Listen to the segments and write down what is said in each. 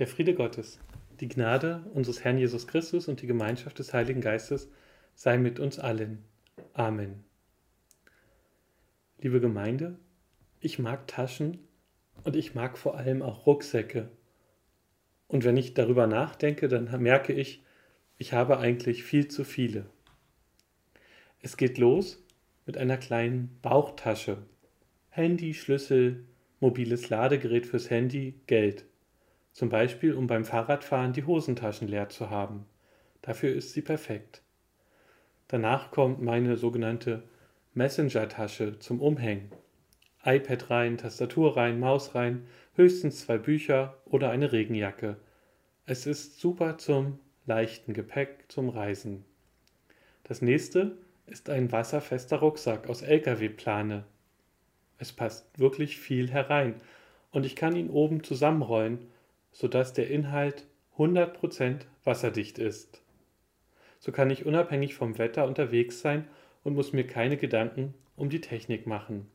Der Friede Gottes, die Gnade unseres Herrn Jesus Christus und die Gemeinschaft des Heiligen Geistes sei mit uns allen. Amen. Liebe Gemeinde, ich mag Taschen und ich mag vor allem auch Rucksäcke. Und wenn ich darüber nachdenke, dann merke ich, ich habe eigentlich viel zu viele. Es geht los mit einer kleinen Bauchtasche. Handy, Schlüssel, mobiles Ladegerät fürs Handy, Geld. Zum Beispiel, um beim Fahrradfahren die Hosentaschen leer zu haben. Dafür ist sie perfekt. Danach kommt meine sogenannte Messenger-Tasche zum Umhängen. iPad rein, Tastatur rein, Maus rein, höchstens zwei Bücher oder eine Regenjacke. Es ist super zum leichten Gepäck zum Reisen. Das nächste ist ein wasserfester Rucksack aus Lkw-Plane. Es passt wirklich viel herein und ich kann ihn oben zusammenrollen sodass der Inhalt 100% wasserdicht ist. So kann ich unabhängig vom Wetter unterwegs sein und muss mir keine Gedanken um die Technik machen.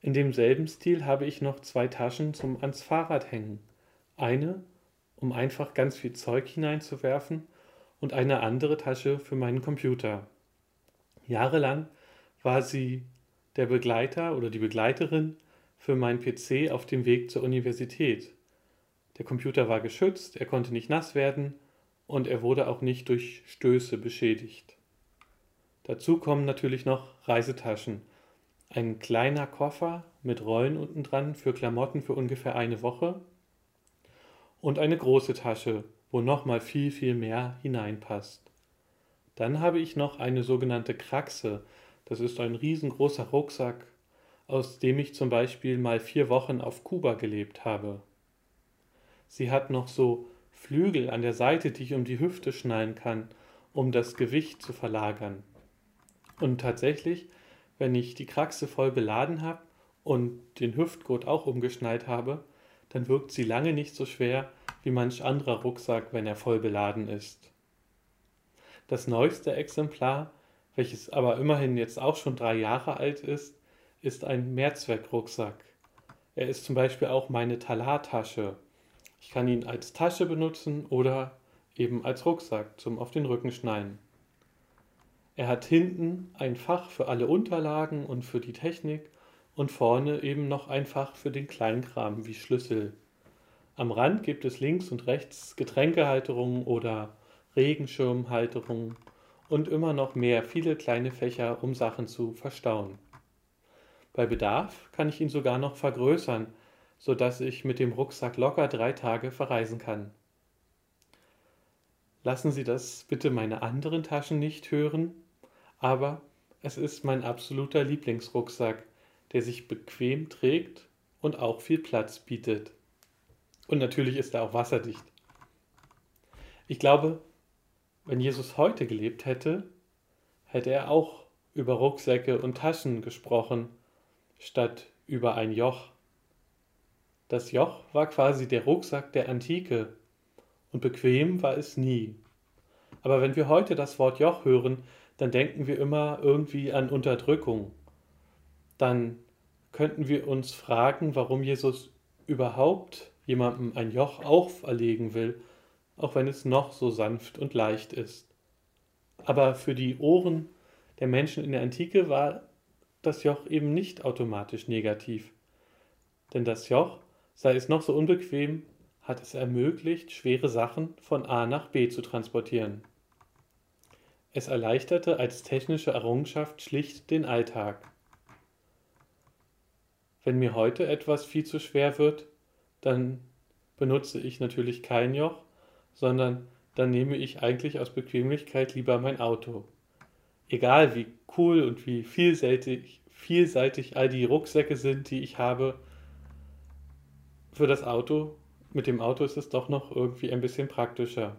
In demselben Stil habe ich noch zwei Taschen zum ans Fahrrad hängen. Eine, um einfach ganz viel Zeug hineinzuwerfen und eine andere Tasche für meinen Computer. Jahrelang war sie der Begleiter oder die Begleiterin für meinen PC auf dem Weg zur Universität. Der Computer war geschützt, er konnte nicht nass werden und er wurde auch nicht durch Stöße beschädigt. Dazu kommen natürlich noch Reisetaschen. Ein kleiner Koffer mit Rollen unten dran für Klamotten für ungefähr eine Woche und eine große Tasche, wo nochmal viel, viel mehr hineinpasst. Dann habe ich noch eine sogenannte Kraxe. Das ist ein riesengroßer Rucksack, aus dem ich zum Beispiel mal vier Wochen auf Kuba gelebt habe. Sie hat noch so Flügel an der Seite, die ich um die Hüfte schnallen kann, um das Gewicht zu verlagern. Und tatsächlich, wenn ich die Kraxe voll beladen habe und den Hüftgurt auch umgeschnallt habe, dann wirkt sie lange nicht so schwer wie manch anderer Rucksack, wenn er voll beladen ist. Das neueste Exemplar, welches aber immerhin jetzt auch schon drei Jahre alt ist, ist ein Mehrzweckrucksack. Er ist zum Beispiel auch meine Talartasche ich kann ihn als Tasche benutzen oder eben als Rucksack zum auf den Rücken schnallen. Er hat hinten ein Fach für alle Unterlagen und für die Technik und vorne eben noch ein Fach für den Kleinkram wie Schlüssel. Am Rand gibt es links und rechts Getränkehalterungen oder Regenschirmhalterungen und immer noch mehr viele kleine Fächer, um Sachen zu verstauen. Bei Bedarf kann ich ihn sogar noch vergrößern, sodass ich mit dem Rucksack locker drei Tage verreisen kann. Lassen Sie das bitte meine anderen Taschen nicht hören, aber es ist mein absoluter Lieblingsrucksack, der sich bequem trägt und auch viel Platz bietet. Und natürlich ist er auch wasserdicht. Ich glaube, wenn Jesus heute gelebt hätte, hätte er auch über Rucksäcke und Taschen gesprochen, statt über ein Joch. Das Joch war quasi der Rucksack der Antike und bequem war es nie. Aber wenn wir heute das Wort Joch hören, dann denken wir immer irgendwie an Unterdrückung. Dann könnten wir uns fragen, warum Jesus überhaupt jemandem ein Joch auferlegen will, auch wenn es noch so sanft und leicht ist. Aber für die Ohren der Menschen in der Antike war das Joch eben nicht automatisch negativ. Denn das Joch sei es noch so unbequem, hat es ermöglicht, schwere Sachen von A nach B zu transportieren. Es erleichterte als technische Errungenschaft schlicht den Alltag. Wenn mir heute etwas viel zu schwer wird, dann benutze ich natürlich kein Joch, sondern dann nehme ich eigentlich aus Bequemlichkeit lieber mein Auto. Egal wie cool und wie vielseitig, vielseitig all die Rucksäcke sind, die ich habe, für das Auto, mit dem Auto ist es doch noch irgendwie ein bisschen praktischer.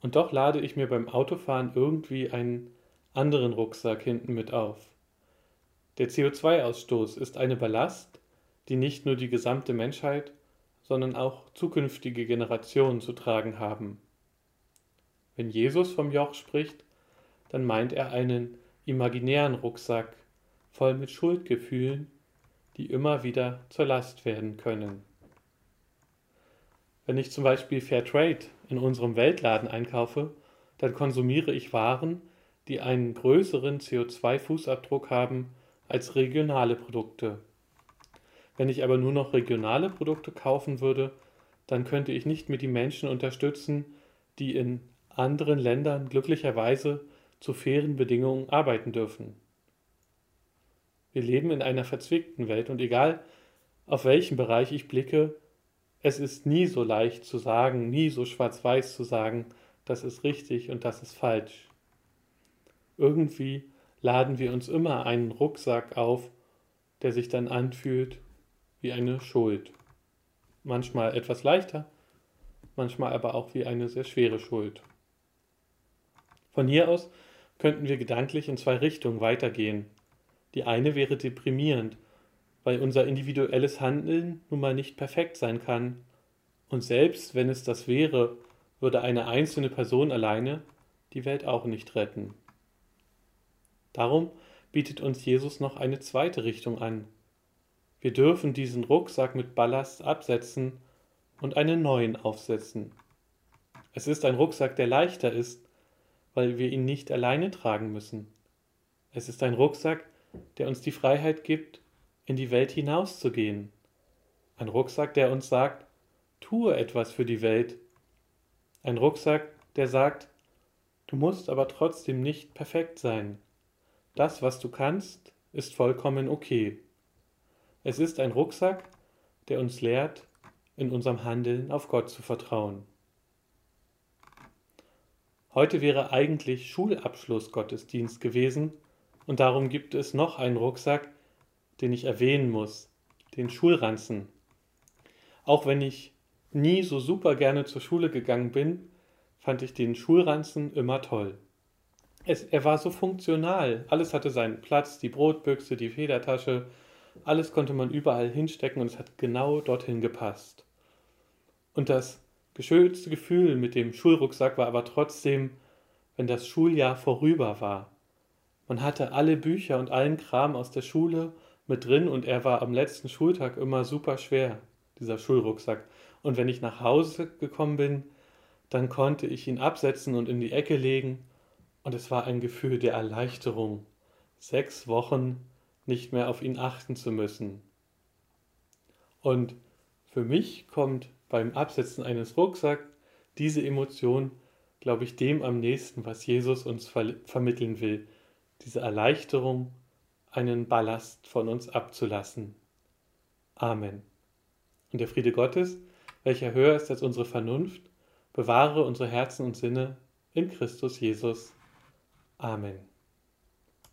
Und doch lade ich mir beim Autofahren irgendwie einen anderen Rucksack hinten mit auf. Der CO2-Ausstoß ist eine Ballast, die nicht nur die gesamte Menschheit, sondern auch zukünftige Generationen zu tragen haben. Wenn Jesus vom Joch spricht, dann meint er einen imaginären Rucksack voll mit Schuldgefühlen die immer wieder zur Last werden können. Wenn ich zum Beispiel Fairtrade in unserem Weltladen einkaufe, dann konsumiere ich Waren, die einen größeren CO2-Fußabdruck haben als regionale Produkte. Wenn ich aber nur noch regionale Produkte kaufen würde, dann könnte ich nicht mehr die Menschen unterstützen, die in anderen Ländern glücklicherweise zu fairen Bedingungen arbeiten dürfen. Wir leben in einer verzwickten Welt und egal auf welchen Bereich ich blicke, es ist nie so leicht zu sagen, nie so schwarz-weiß zu sagen, das ist richtig und das ist falsch. Irgendwie laden wir uns immer einen Rucksack auf, der sich dann anfühlt wie eine Schuld. Manchmal etwas leichter, manchmal aber auch wie eine sehr schwere Schuld. Von hier aus könnten wir gedanklich in zwei Richtungen weitergehen. Die eine wäre deprimierend, weil unser individuelles Handeln nun mal nicht perfekt sein kann. Und selbst wenn es das wäre, würde eine einzelne Person alleine die Welt auch nicht retten. Darum bietet uns Jesus noch eine zweite Richtung an. Wir dürfen diesen Rucksack mit Ballast absetzen und einen neuen aufsetzen. Es ist ein Rucksack, der leichter ist, weil wir ihn nicht alleine tragen müssen. Es ist ein Rucksack, der uns die Freiheit gibt, in die Welt hinauszugehen. Ein Rucksack, der uns sagt, tue etwas für die Welt. Ein Rucksack, der sagt, du musst aber trotzdem nicht perfekt sein. Das, was du kannst, ist vollkommen okay. Es ist ein Rucksack, der uns lehrt, in unserem Handeln auf Gott zu vertrauen. Heute wäre eigentlich Schulabschlussgottesdienst gewesen und darum gibt es noch einen Rucksack, den ich erwähnen muss, den Schulranzen. Auch wenn ich nie so super gerne zur Schule gegangen bin, fand ich den Schulranzen immer toll. Es, er war so funktional, alles hatte seinen Platz, die Brotbüchse, die Federtasche, alles konnte man überall hinstecken und es hat genau dorthin gepasst. Und das geschönste Gefühl mit dem Schulrucksack war aber trotzdem, wenn das Schuljahr vorüber war. Man hatte alle Bücher und allen Kram aus der Schule mit drin und er war am letzten Schultag immer super schwer, dieser Schulrucksack. Und wenn ich nach Hause gekommen bin, dann konnte ich ihn absetzen und in die Ecke legen und es war ein Gefühl der Erleichterung, sechs Wochen nicht mehr auf ihn achten zu müssen. Und für mich kommt beim Absetzen eines Rucksacks diese Emotion, glaube ich, dem am nächsten, was Jesus uns ver vermitteln will. Diese Erleichterung, einen Ballast von uns abzulassen. Amen. Und der Friede Gottes, welcher höher ist als unsere Vernunft, bewahre unsere Herzen und Sinne in Christus Jesus. Amen.